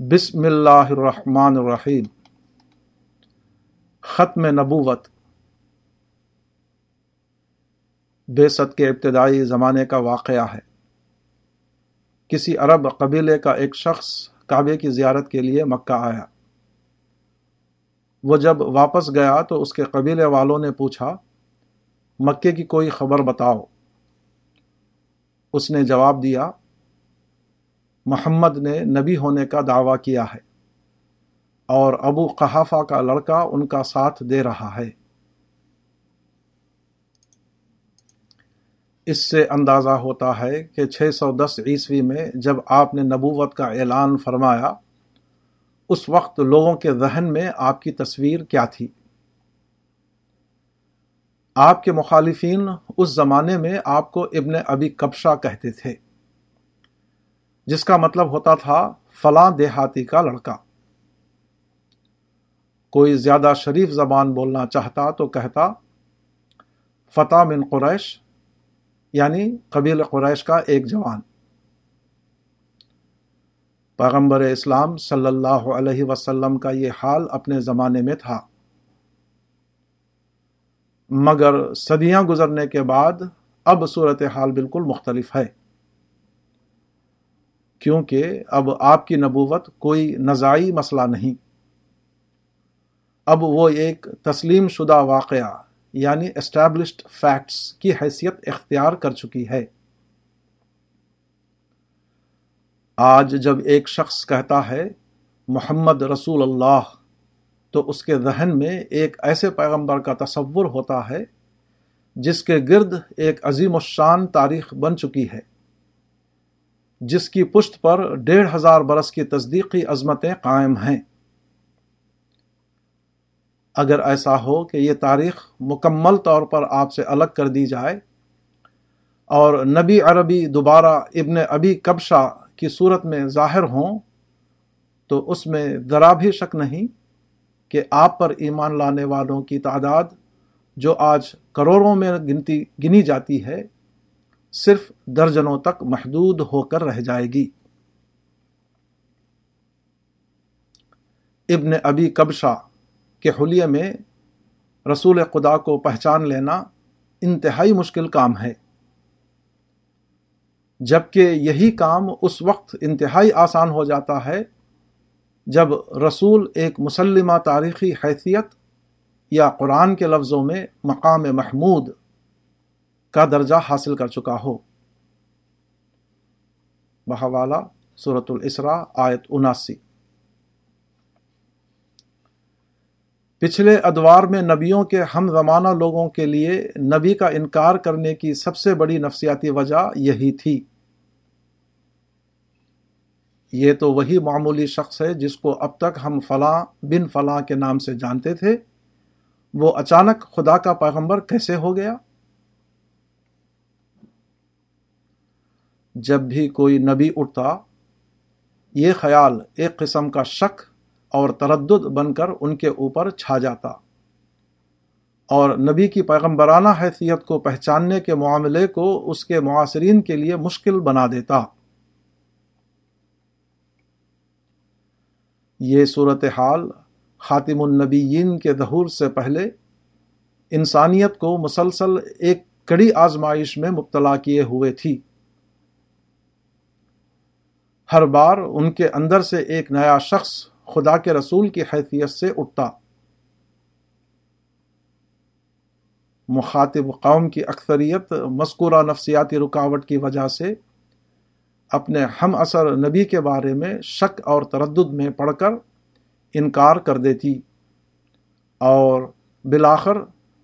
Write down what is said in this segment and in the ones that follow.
بسم اللہ الرحمن الرحیم۔ ختم نبوت۔ بے ست کے ابتدائی زمانے کا واقعہ ہے۔ کسی عرب قبیلے کا ایک شخص کعبے کی زیارت کے لیے مکہ آیا۔ وہ جب واپس گیا تو اس کے قبیلے والوں نے پوچھا، مکے کی کوئی خبر بتاؤ؟ اس نے جواب دیا محمد نے نبی ہونے کا دعویٰ کیا ہے۔ اور ابو قحافہ کا لڑکا ان کا ساتھ دے رہا ہے۔ اس سے اندازہ ہوتا ہے کہ چھ سو دس عیسوی میں جب آپ نے نبوت کا اعلان فرمایا، اس وقت لوگوں کے ذہن میں آپ کی تصویر کیا تھی۔ آپ کے مخالفین اس زمانے میں آپ کو ابن ابی کبشا کہتے تھے۔ جس کا مطلب ہوتا تھا فلاں دیہاتی کا لڑکا۔ کوئی زیادہ شریف زبان بولنا چاہتا تو کہتا، فتح من قریش یعنی قبیل قریش کا ایک جوان۔ پیغمبر اسلام صلی اللہ علیہ وسلم کا یہ حال اپنے زمانے میں تھا۔ مگر صدیاں گزرنے کے بعد اب صورت حال بالکل مختلف ہے۔ کیونکہ اب آپ کی نبوت کوئی نزائی مسئلہ نہیں۔ اب وہ ایک تسلیم شدہ واقعہ یعنی اسٹیبلشڈ فیکٹس کی حیثیت اختیار کر چکی ہے۔ آج جب ایک شخص کہتا ہے محمد رسول اللہ، تو اس کے ذہن میں ایک ایسے پیغمبر کا تصور ہوتا ہے جس کے گرد ایک عظیم الشان تاریخ بن چکی ہے۔ جس کی پشت پر ڈیڑھ ہزار برس کی تصدیقی عظمتیں قائم ہیں۔ اگر ایسا ہو کہ یہ تاریخ مکمل طور پر آپ سے الگ کر دی جائے اور نبی عربی دوبارہ ابن ابی کبشا کی صورت میں ظاہر ہوں، تو اس میں ذرا بھی شک نہیں کہ آپ پر ایمان لانے والوں کی تعداد جو آج کروڑوں میں گنتی، گنی جاتی ہے صرف درجنوں تک محدود ہو کر رہ جائے گی۔ ابن ابی کبشا کے حلیے میں رسول خدا کو پہچان لینا انتہائی مشکل کام ہے۔ جبکہ یہی کام اس وقت انتہائی آسان ہو جاتا ہے جب رسول ایک مسلمہ تاریخی حیثیت یا قرآن کے لفظوں میں مقام محمود کا درجہ حاصل کر چکا ہو۔ بحوالہ صورت الاسرا آیت اناسی۔ پچھلے ادوار میں نبیوں کے ہم زمانہ لوگوں کے لیے نبی کا انکار کرنے کی سب سے بڑی نفسیاتی وجہ یہی تھی۔ یہ تو وہی معمولی شخص ہے جس کو اب تک ہم فلاں بن فلاں کے نام سے جانتے تھے۔ وہ اچانک خدا کا پیغمبر کیسے ہو گیا؟ جب بھی کوئی نبی اٹھتا، یہ خیال ایک قسم کا شک اور تردد بن کر ان کے اوپر چھا جاتا۔ اور نبی کی پیغمبرانہ حیثیت کو پہچاننے کے معاملے کو اس کے معاصرین کے لیے مشکل بنا دیتا۔ یہ صورتحال خاتم النبیین کے ظہور سے پہلے انسانیت کو مسلسل ایک کڑی آزمائش میں مبتلا کیے ہوئے تھی۔ ہر بار ان کے اندر سے ایک نیا شخص خدا کے رسول کی حیثیت سے اٹھتا۔ مخاطب قوم کی اکثریت مذکورہ نفسیاتی رکاوٹ کی وجہ سے اپنے ہم اثر نبی کے بارے میں شک اور تردد میں پڑھ کر انکار کر دیتی اور بلاخر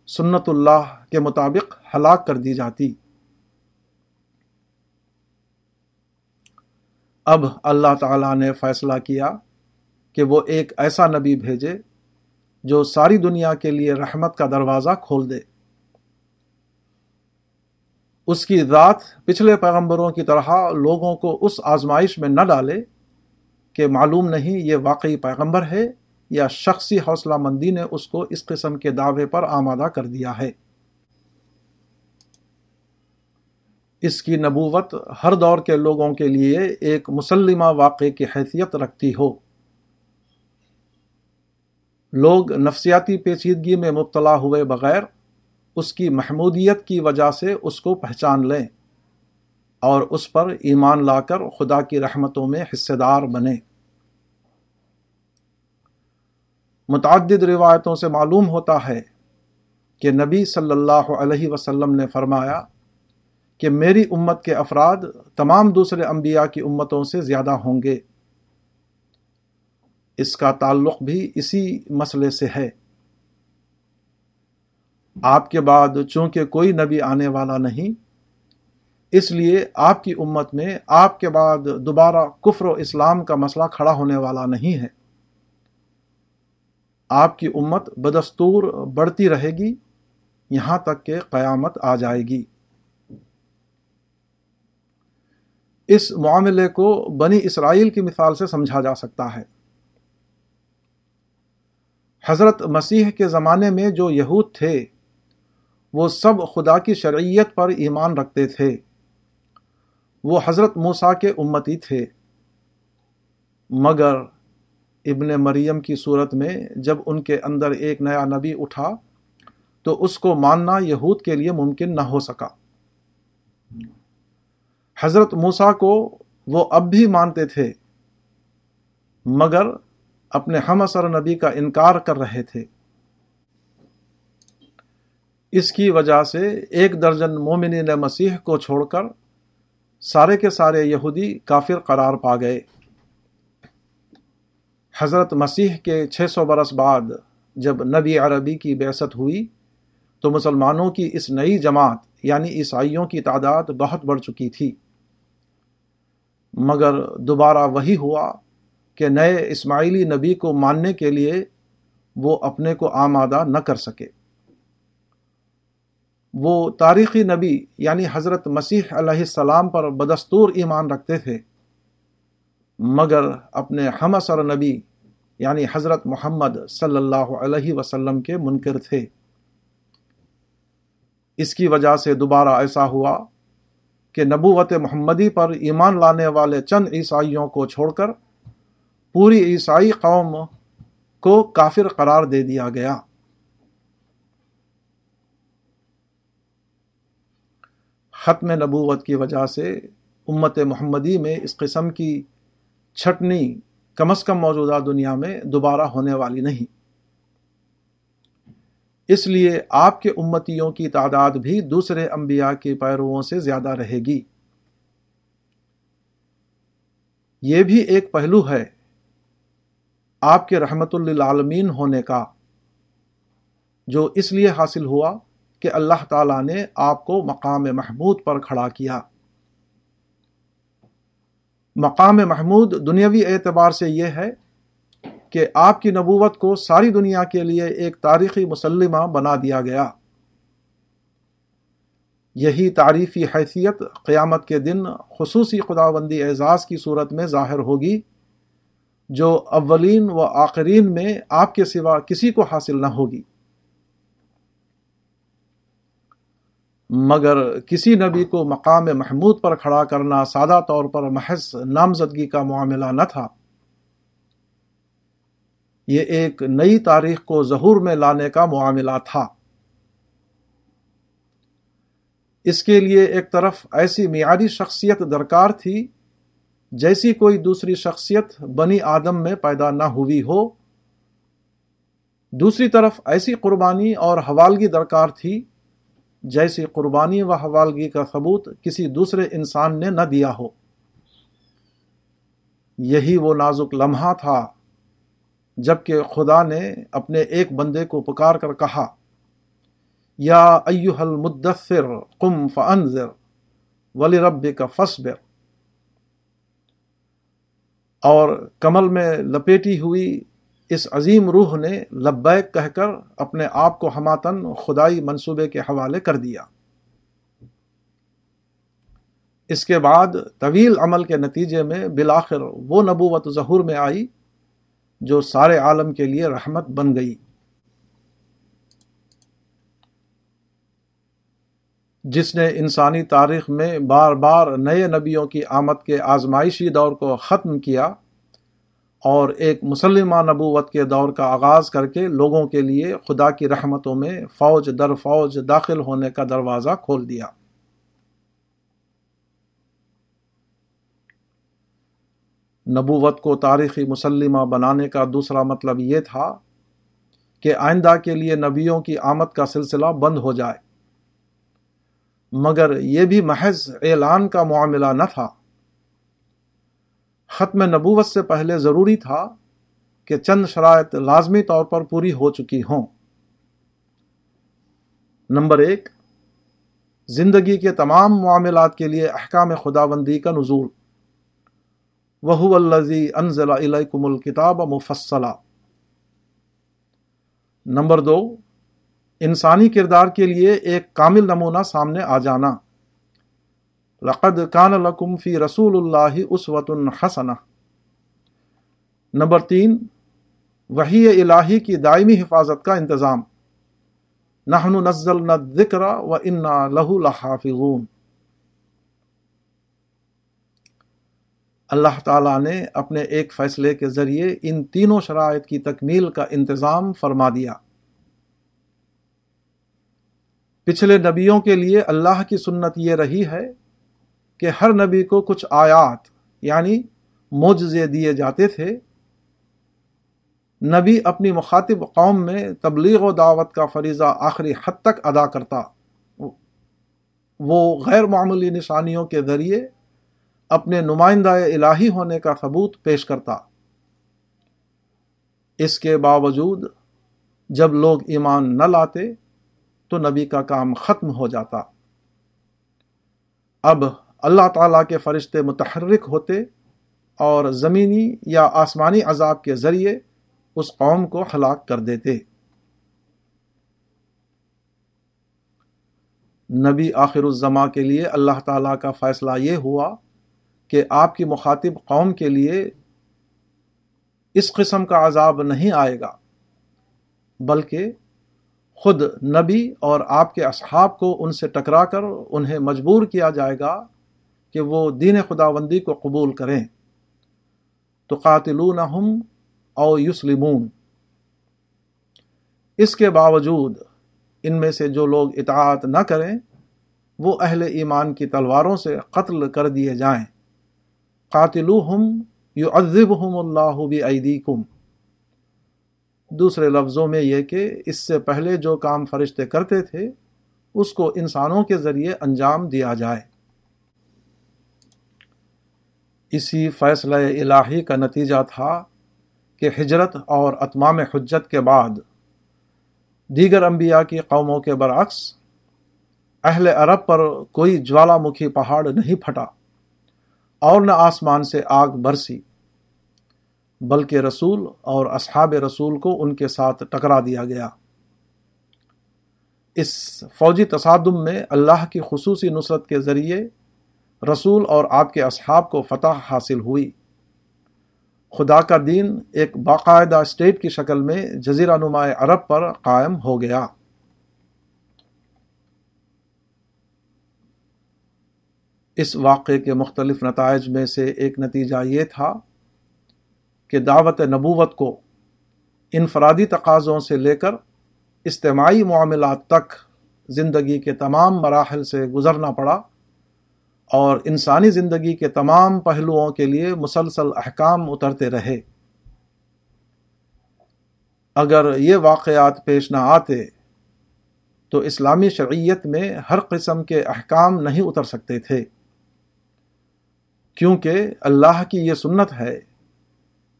سنت اللہ کے مطابق ہلاک کر دی جاتی۔ اب اللہ تعالیٰ نے فیصلہ کیا کہ وہ ایک ایسا نبی بھیجے جو ساری دنیا کے لیے رحمت کا دروازہ کھول دے۔ اس کی ذات پچھلے پیغمبروں کی طرح لوگوں کو اس آزمائش میں نہ ڈالے کہ معلوم نہیں یہ واقعی پیغمبر ہے یا شخصی حوصلہ مندی نے اس کو اس قسم کے دعوے پر آمادہ کر دیا ہے۔ اس کی نبوت ہر دور کے لوگوں کے لیے ایک مسلمہ واقع کی حیثیت رکھتی ہو۔ لوگ نفسیاتی پیچیدگی میں مبتلا ہوئے بغیر اس کی محمودیت کی وجہ سے اس کو پہچان لیں اور اس پر ایمان لا کر خدا کی رحمتوں میں حصے دار بنے متعدد روایتوں سے معلوم ہوتا ہے کہ نبی صلی اللہ علیہ وسلم نے فرمایا کہ میری امت کے افراد تمام دوسرے انبیاء کی امتوں سے زیادہ ہوں گے۔ اس کا تعلق بھی اسی مسئلے سے ہے۔ آپ کے بعد چونکہ کوئی نبی آنے والا نہیں، اس لیے آپ کی امت میں آپ کے بعد دوبارہ کفر و اسلام کا مسئلہ کھڑا ہونے والا نہیں ہے۔ آپ کی امت بدستور بڑھتی رہے گی، یہاں تک کہ قیامت آ جائے گی۔ اس معاملے کو بنی اسرائیل کی مثال سے سمجھا جا سکتا ہے۔ حضرت مسیح کے زمانے میں جو یہود تھے، وہ سب خدا کی شرعیت پر ایمان رکھتے تھے۔ وہ حضرت موسا کے امتی تھے۔ مگر ابن مریم کی صورت میں جب ان کے اندر ایک نیا نبی اٹھا، تو اس کو ماننا یہود کے لیے ممکن نہ ہو سکا۔ حضرت موسا کو وہ اب بھی مانتے تھے، مگر اپنے ہم اثر نبی کا انکار کر رہے تھے۔ اس کی وجہ سے ایک درجن مومنین مسیح کو چھوڑ کر سارے کے سارے یہودی کافر قرار پا گئے۔ حضرت مسیح کے چھ سو برس بعد جب نبی عربی کی بیست ہوئی، تو مسلمانوں کی اس نئی جماعت یعنی عیسائیوں کی تعداد بہت بڑھ چکی تھی۔ مگر دوبارہ وہی ہوا کہ نئے اسماعیلی نبی کو ماننے کے لیے وہ اپنے کو آمادہ نہ کر سکے۔ وہ تاریخی نبی یعنی حضرت مسیح علیہ السلام پر بدستور ایمان رکھتے تھے، مگر اپنے ہم اثر نبی یعنی حضرت محمد صلی اللہ علیہ وسلم کے منکر تھے۔ اس کی وجہ سے دوبارہ ایسا ہوا کہ نبوت محمدی پر ایمان لانے والے چند عیسائیوں کو چھوڑ کر پوری عیسائی قوم کو کافر قرار دے دیا گیا۔ ختم نبوت کی وجہ سے امت محمدی میں اس قسم کی چھٹنی کم از کم موجودہ دنیا میں دوبارہ ہونے والی نہیں۔ اس لیے آپ کے امتیوں کی تعداد بھی دوسرے انبیاء کے پیرووں سے زیادہ رہے گی۔ یہ بھی ایک پہلو ہے آپ کے رحمت للعالمین ہونے کا، جو اس لیے حاصل ہوا کہ اللہ تعالیٰ نے آپ کو مقام محمود پر کھڑا کیا۔ مقام محمود دنیاوی اعتبار سے یہ ہے کہ آپ کی نبوت کو ساری دنیا کے لیے ایک تاریخی مسلمہ بنا دیا گیا۔ یہی تعریفی حیثیت قیامت کے دن خصوصی خداوندی اعزاز کی صورت میں ظاہر ہوگی، جو اولین و آخرین میں آپ کے سوا کسی کو حاصل نہ ہوگی۔ مگر کسی نبی کو مقام محمود پر کھڑا کرنا سادہ طور پر محض نامزدگی کا معاملہ نہ تھا۔ یہ ایک نئی تاریخ کو ظہور میں لانے کا معاملہ تھا۔ اس کے لیے ایک طرف ایسی معیاری شخصیت درکار تھی جیسی کوئی دوسری شخصیت بنی آدم میں پیدا نہ ہوئی ہو۔ دوسری طرف ایسی قربانی اور حوالگی درکار تھی جیسی قربانی و حوالگی کا ثبوت کسی دوسرے انسان نے نہ دیا ہو۔ یہی وہ نازک لمحہ تھا۔ جبکہ خدا نے اپنے ایک بندے کو پکار کر کہا، یا ایوہ المدثر قم فانذر ولی رب کا فصبر اور کمل میں لپیٹی ہوئی اس عظیم روح نے لبیک کہہ کر اپنے آپ کو ہماتن خدائی منصوبے کے حوالے کر دیا۔ اس کے بعد طویل عمل کے نتیجے میں بالآخر وہ نبوت ظہور میں آئی جو سارے عالم کے لیے رحمت بن گئی۔ جس نے انسانی تاریخ میں بار بار نئے نبیوں کی آمد کے آزمائشی دور کو ختم کیا اور ایک مسلمہ نبوت کے دور کا آغاز کر کے لوگوں کے لیے خدا کی رحمتوں میں فوج در فوج داخل ہونے کا دروازہ کھول دیا۔ نبوت کو تاریخی مسلمہ بنانے کا دوسرا مطلب یہ تھا کہ آئندہ کے لیے نبیوں کی آمد کا سلسلہ بند ہو جائے۔ مگر یہ بھی محض اعلان کا معاملہ نہ تھا۔ ختم نبوت سے پہلے ضروری تھا کہ چند شرائط لازمی طور پر پوری ہو چکی ہوں۔ نمبر ایک، زندگی کے تمام معاملات کے لیے احکام خدا بندی کا نزول۔ وہ الزی انزل علیکم الکتاب مفصلہ نمبر دو، انسانی کردار کے لیے ایک کامل نمونہ سامنے آ جانا۔ لقد کان لکم فی رسول اللہ اسوت الحسن نمبر تین، وحی الہی کی دائمی حفاظت کا انتظام۔ نحن نزلنا الذکر و انا لہو لحافظون۔ اللہ تعالیٰ نے اپنے ایک فیصلے کے ذریعے ان تینوں شرائط کی تکمیل کا انتظام فرما دیا۔ پچھلے نبیوں کے لیے اللہ کی سنت یہ رہی ہے کہ ہر نبی کو کچھ آیات یعنی معجزے دیے جاتے تھے۔ نبی اپنی مخاطب قوم میں تبلیغ و دعوت کا فریضہ آخری حد تک ادا کرتا۔ وہ غیر معمولی نشانیوں کے ذریعے اپنے نمائندہ الہی ہونے کا ثبوت پیش کرتا۔ اس کے باوجود جب لوگ ایمان نہ لاتے تو نبی کا کام ختم ہو جاتا۔ اب اللہ تعالیٰ کے فرشتے متحرک ہوتے اور زمینی یا آسمانی عذاب کے ذریعے اس قوم کو ہلاک کر دیتے۔ نبی آخر الزما کے لیے اللہ تعالیٰ کا فیصلہ یہ ہوا کہ آپ کی مخاطب قوم کے لیے اس قسم کا عذاب نہیں آئے گا، بلکہ خود نبی اور آپ کے اصحاب کو ان سے ٹکرا کر انہیں مجبور کیا جائے گا کہ وہ دین خداوندی کو قبول کریں۔ تو قاتلون ہم او یسلمون۔ اس کے باوجود ان میں سے جو لوگ اطاعت نہ کریں، وہ اہل ایمان کی تلواروں سے قتل کر دیے جائیں۔ قاتلو ہم یو ادب ہم اللہ کم دوسرے لفظوں میں یہ کہ اس سے پہلے جو کام فرشتے کرتے تھے، اس کو انسانوں کے ذریعے انجام دیا جائے۔ اسی فیصلہ الہی کا نتیجہ تھا کہ ہجرت اور اتمام حجت کے بعد دیگر انبیاء کی قوموں کے برعکس اہل عرب پر کوئی جوالا مکھی پہاڑ نہیں پھٹا۔ اور نہ آسمان سے آگ برسی، بلکہ رسول اور اصحاب رسول کو ان کے ساتھ ٹکرا دیا گیا۔ اس فوجی تصادم میں اللہ کی خصوصی نصرت کے ذریعے رسول اور آپ کے اصحاب کو فتح حاصل ہوئی۔ خدا کا دین ایک باقاعدہ اسٹیٹ کی شکل میں جزیرہ نمائے عرب پر قائم ہو گیا۔ اس واقعے کے مختلف نتائج میں سے ایک نتیجہ یہ تھا کہ دعوت نبوت کو انفرادی تقاضوں سے لے کر اجتماعی معاملات تک زندگی کے تمام مراحل سے گزرنا پڑا اور انسانی زندگی کے تمام پہلوؤں کے لیے مسلسل احکام اترتے رہے۔ اگر یہ واقعات پیش نہ آتے تو اسلامی شرعیت میں ہر قسم کے احکام نہیں اتر سکتے تھے۔ کیونکہ اللہ کی یہ سنت ہے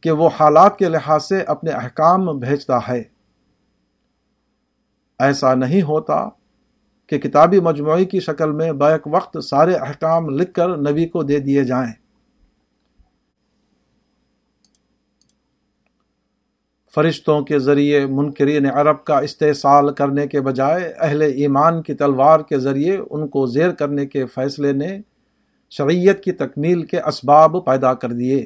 کہ وہ حالات کے لحاظ سے اپنے احکام بھیجتا ہے۔ ایسا نہیں ہوتا کہ کتابی مجموعی کی شکل میں بیک وقت سارے احکام لکھ کر نبی کو دے دیے جائیں۔ فرشتوں کے ذریعے منکرین عرب کا استحصال کرنے کے بجائے اہل ایمان کی تلوار کے ذریعے ان کو زیر کرنے کے فیصلے نے شریعت کی تکمیل کے اسباب پیدا کر دیے۔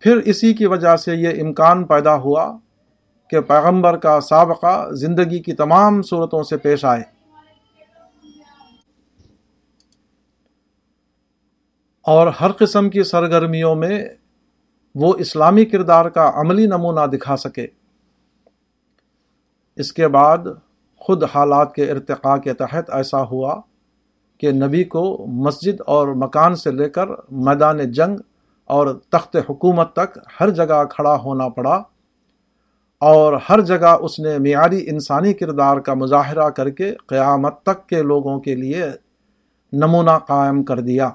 پھر اسی کی وجہ سے یہ امکان پیدا ہوا کہ پیغمبر کا سابقہ زندگی کی تمام صورتوں سے پیش آئے۔ اور ہر قسم کی سرگرمیوں میں وہ اسلامی کردار کا عملی نمونہ دکھا سکے۔ اس کے بعد خود حالات کے ارتقاء کے تحت ایسا ہوا کہ نبی کو مسجد اور مکان سے لے کر میدان جنگ اور تخت حکومت تک ہر جگہ کھڑا ہونا پڑا اور ہر جگہ اس نے معیاری انسانی کردار کا مظاہرہ کر کے قیامت تک کے لوگوں کے لیے نمونہ قائم کر دیا۔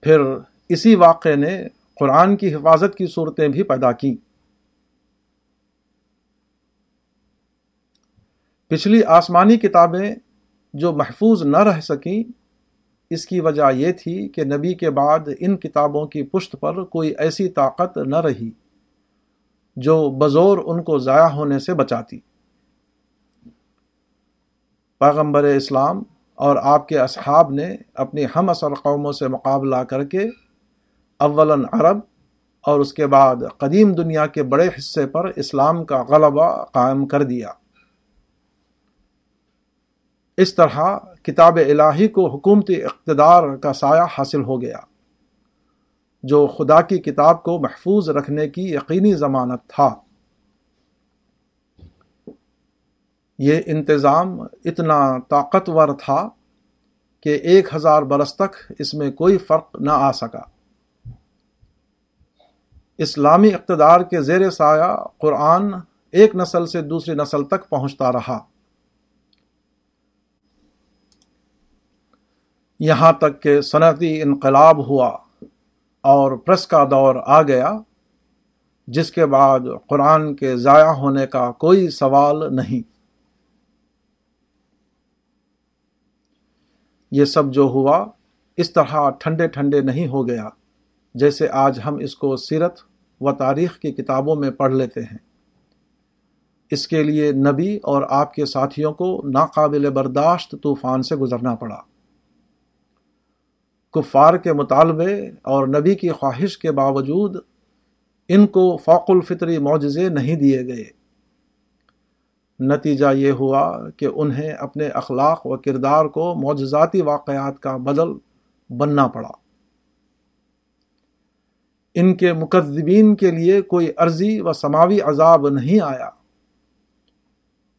پھر اسی واقعے نے قرآن کی حفاظت کی صورتیں بھی پیدا کی پچھلی آسمانی کتابیں جو محفوظ نہ رہ سکیں، اس کی وجہ یہ تھی کہ نبی کے بعد ان کتابوں کی پشت پر کوئی ایسی طاقت نہ رہی جو بزور ان کو ضائع ہونے سے بچاتی۔ پیغمبر اسلام اور آپ کے اصحاب نے اپنی ہم اثر قوموں سے مقابلہ کر کے اولاً عرب اور اس کے بعد قدیم دنیا کے بڑے حصے پر اسلام کا غلبہ قائم کر دیا۔ اس طرح کتاب الہی کو حکومتی اقتدار کا سایہ حاصل ہو گیا، جو خدا کی کتاب کو محفوظ رکھنے کی یقینی ضمانت تھا۔ یہ انتظام اتنا طاقتور تھا کہ ایک ہزار برس تک اس میں کوئی فرق نہ آ سکا۔ اسلامی اقتدار کے زیر سایہ قرآن ایک نسل سے دوسری نسل تک پہنچتا رہا۔ یہاں تک کہ صنعتی انقلاب ہوا اور پریس کا دور آ گیا، جس کے بعد قرآن کے ضائع ہونے کا کوئی سوال نہیں۔ یہ سب جو ہوا، اس طرح ٹھنڈے ٹھنڈے نہیں ہو گیا، جیسے آج ہم اس کو سیرت و تاریخ کی کتابوں میں پڑھ لیتے ہیں۔ اس کے لیے نبی اور آپ کے ساتھیوں کو ناقابل برداشت طوفان سے گزرنا پڑا۔ کفار کے مطالبے اور نبی کی خواہش کے باوجود ان کو فوق الفطری معجزے نہیں دیے گئے۔ نتیجہ یہ ہوا کہ انہیں اپنے اخلاق و کردار کو معجزاتی واقعات کا بدل بننا پڑا۔ ان کے مقدبین کے لیے کوئی عرضی و سماوی عذاب نہیں آیا۔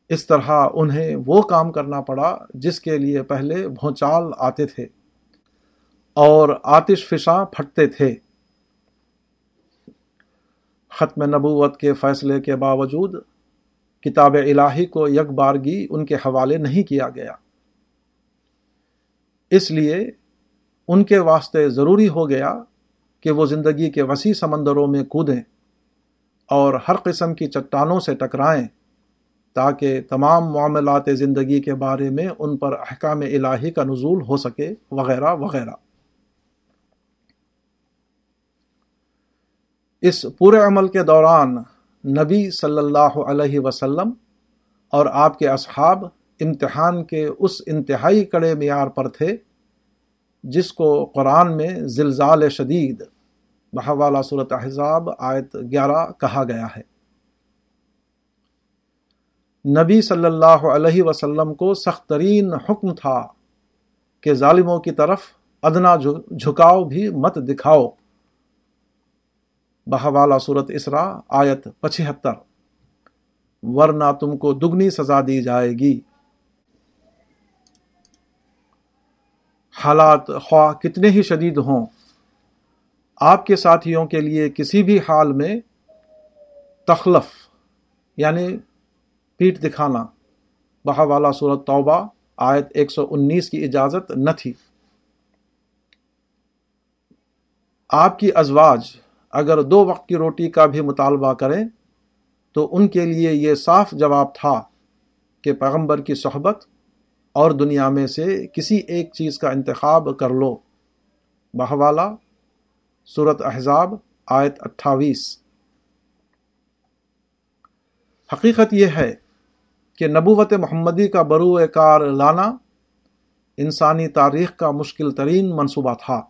اس طرح انہیں وہ کام کرنا پڑا جس کے لیے پہلے بھونچال آتے تھے۔ اور آتش فشاں پھٹتے تھے۔ ختم نبوت کے فیصلے کے باوجود کتاب الہی کو یک بارگی ان کے حوالے نہیں کیا گیا۔ اس لیے ان کے واسطے ضروری ہو گیا کہ وہ زندگی کے وسیع سمندروں میں کودیں اور ہر قسم کی چٹانوں سے ٹکرائیں تاکہ تمام معاملات زندگی کے بارے میں ان پر احکام الہی کا نزول ہو سکے، وغیرہ وغیرہ۔ اس پورے عمل کے دوران نبی صلی اللہ علیہ وسلم اور آپ کے اصحاب امتحان کے اس انتہائی کڑے معیار پر تھے، جس کو قرآن میں زلزال شدید، بحوالہ صورت احزاب، آیت گیارہ کہا گیا ہے۔ نبی صلی اللہ علیہ وسلم کو سخت ترین حکم تھا کہ ظالموں کی طرف ادنا جھکاؤ بھی مت دکھاؤ۔ بہوالا صورت اسرا آیت پچہتر۔ ورنہ تم کو دگنی سزا دی جائے گی۔ حالات خواہ کتنے ہی شدید ہوں، آپ کے ساتھیوں کے لیے کسی بھی حال میں تخلف یعنی پیٹ دکھانا۔ بہوالا صورت توبہ آیت ایک سو انیس کی اجازت نہ تھی۔ آپ کی ازواج اگر دو وقت کی روٹی کا بھی مطالبہ کریں، تو ان کے لیے یہ صاف جواب تھا کہ پیغمبر کی صحبت اور دنیا میں سے کسی ایک چیز کا انتخاب کر لو۔ بہوالا صورت احزاب، آیت اٹھاویس۔ حقیقت یہ ہے کہ نبوت محمدی کا برو کار لانا انسانی تاریخ کا مشکل ترین منصوبہ تھا۔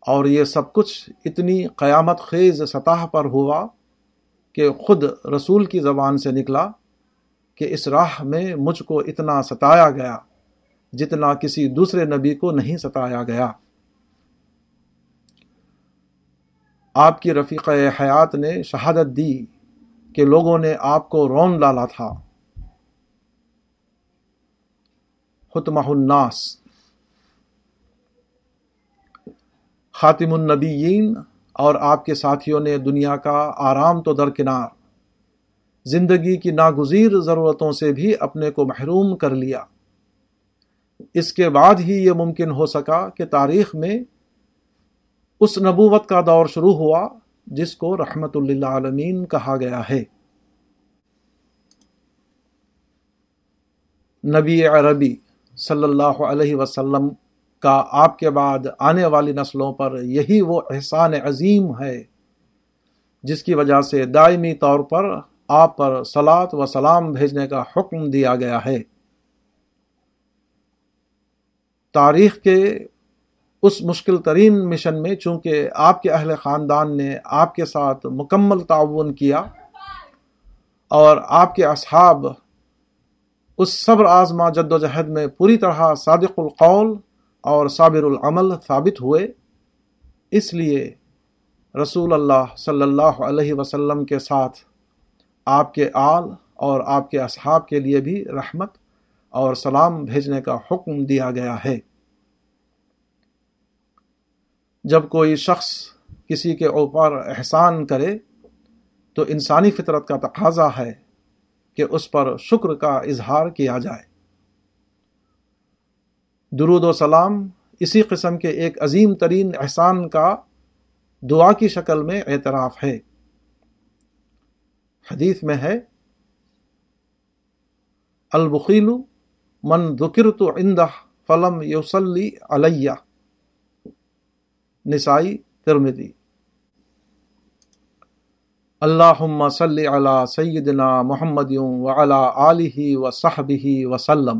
اور یہ سب کچھ اتنی قیامت خیز سطح پر ہوا کہ خود رسول کی زبان سے نکلا کہ اس راہ میں مجھ کو اتنا ستایا گیا جتنا کسی دوسرے نبی کو نہیں ستایا گیا۔ آپ کی رفیق حیات نے شہادت دی کہ لوگوں نے آپ کو رون ڈالا تھا۔ حتمہ الناس۔ خاتم النبیین اور آپ کے ساتھیوں نے دنیا کا آرام تو درکنار، زندگی کی ناگزیر ضرورتوں سے بھی اپنے کو محروم کر لیا۔ اس کے بعد ہی یہ ممکن ہو سکا کہ تاریخ میں اس نبوت کا دور شروع ہوا، جس کو رحمت اللہ عالمین کہا گیا ہے۔ نبی عربی صلی اللہ علیہ وسلم کا آپ کے بعد آنے والی نسلوں پر یہی وہ احسان عظیم ہے، جس کی وجہ سے دائمی طور پر آپ پر سلاد و سلام بھیجنے کا حکم دیا گیا ہے۔ تاریخ کے اس مشکل ترین مشن میں چونکہ آپ کے اہل خاندان نے آپ کے ساتھ مکمل تعاون کیا اور آپ کے اصحاب اس صبر آزما جد و جہد میں پوری طرح صادق القول اور صابر العمل ثابت ہوئے۔ اس لیے رسول اللہ صلی اللہ علیہ وسلم کے ساتھ آپ کے آل اور آپ کے اصحاب کے لیے بھی رحمت اور سلام بھیجنے کا حکم دیا گیا ہے۔ جب کوئی شخص کسی کے اوپر احسان کرے تو انسانی فطرت کا تقاضا ہے کہ اس پر شکر کا اظہار کیا جائے۔ درود و سلام، اسی قسم کے ایک عظیم ترین احسان کا دعا کی شکل میں اعتراف ہے۔ حدیث میں ہے البخیل من ذکر تو عندہ فلم یوسلی علیہ۔ نسائی ترمدی اللہم صلی علی سیدنا محمد وعلی آلہ و صحبہ وسلم۔